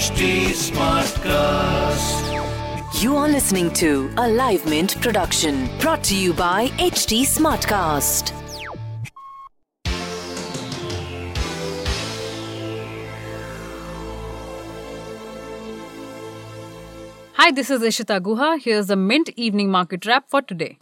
HT Smartcast. You are listening to a Live Mint production brought to you by HT Smartcast. Hi, this is Ishita Guha. Here's the Mint Evening Market Wrap for today.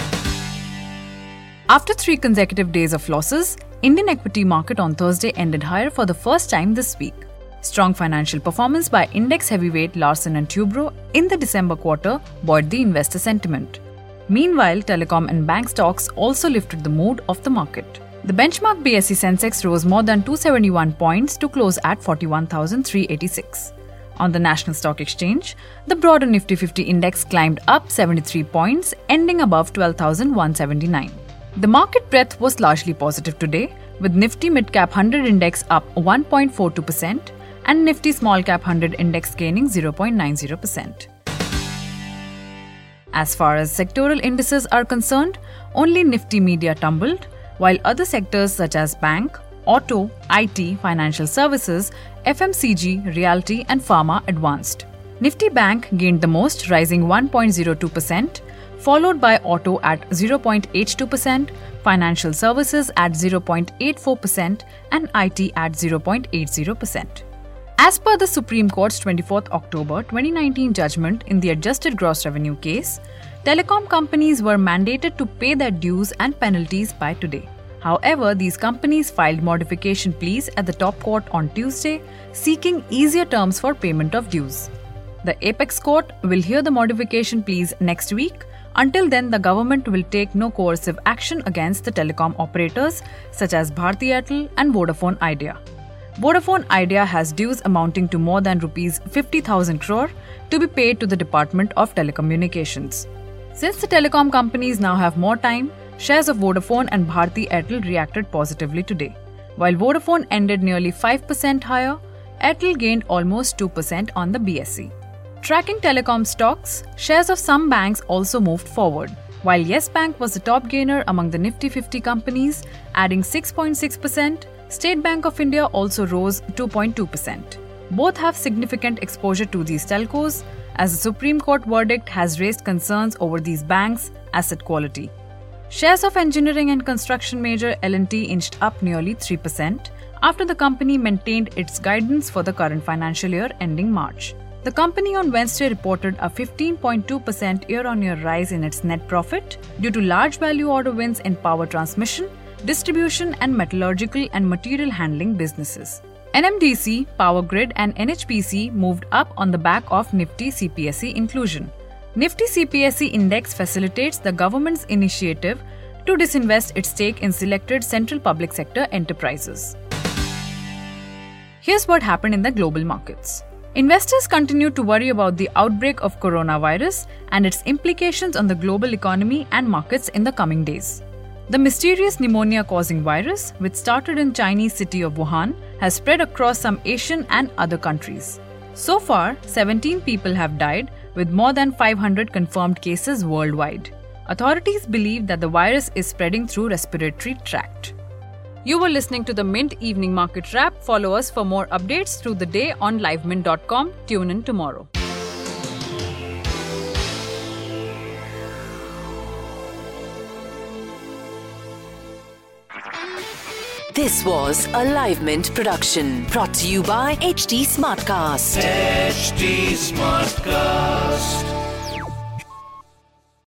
After three consecutive days of losses, Indian equity market on Thursday ended higher for the first time this week. Strong financial performance by index heavyweight Larsen and Toubro in the December quarter buoyed the investor sentiment. Meanwhile, telecom and bank stocks also lifted the mood of the market. The benchmark BSE Sensex rose more than 271 points to close at 41,386. On the National Stock Exchange, the broader Nifty 50 index climbed up 73 points, ending above 12,179. The market breadth was largely positive today, with Nifty Midcap 100 index up 1.42% and Nifty Small Cap 100 index gaining 0.90%. As far as sectoral indices are concerned, only Nifty Media tumbled, while other sectors such as bank, auto, IT, financial services, FMCG, realty, and pharma advanced. Nifty Bank gained the most, rising 1.02%, followed by auto at 0.82%, financial services at 0.84%, and IT at 0.80%. As per the Supreme Court's 24th October 2019 judgment in the adjusted gross revenue case, telecom companies were mandated to pay their dues and penalties by today. However, these companies filed modification pleas at the top court on Tuesday, seeking easier terms for payment of dues. The apex court will hear the modification pleas next week. Until then, the government will take no coercive action against the telecom operators such as Bharti Airtel and Vodafone Idea. Vodafone Idea has dues amounting to more than rupees 50,000 crore to be paid to the Department of Telecommunications. Since the telecom companies now have more time, shares of Vodafone and Bharti Airtel reacted positively today. While Vodafone ended nearly 5% higher, Airtel gained almost 2% on the BSE. Tracking telecom stocks, shares of some banks also moved forward. While Yes Bank was the top gainer among the Nifty 50 companies, adding 6.6%, State Bank of India also rose 2.2%. Both have significant exposure to these telcos, as the Supreme Court verdict has raised concerns over these banks' asset quality. Shares of engineering and construction major L&T inched up nearly 3% after the company maintained its guidance for the current financial year ending March. The company on Wednesday reported a 15.2% year-on-year rise in its net profit due to large value order wins in power transmission, distribution and metallurgical and material handling businesses. NMDC, Power Grid and NHPC moved up on the back of Nifty CPSE inclusion. Nifty CPSE index facilitates the government's initiative to disinvest its stake in selected central public sector enterprises. Here's what happened in the global markets. Investors continue to worry about the outbreak of coronavirus and its implications on the global economy and markets in the coming days. The mysterious pneumonia causing virus, which started in Chinese city of Wuhan, has spread across some Asian and other countries. So far, 17 people have died with more than 500 confirmed cases worldwide. Authorities believe that the virus is spreading through respiratory tract. You were listening to the Mint Evening Market Wrap. Follow us for more updates through the day on livemint.com. Tune in tomorrow. This was a Live Mint production brought to you by HT Smartcast. HT Smartcast.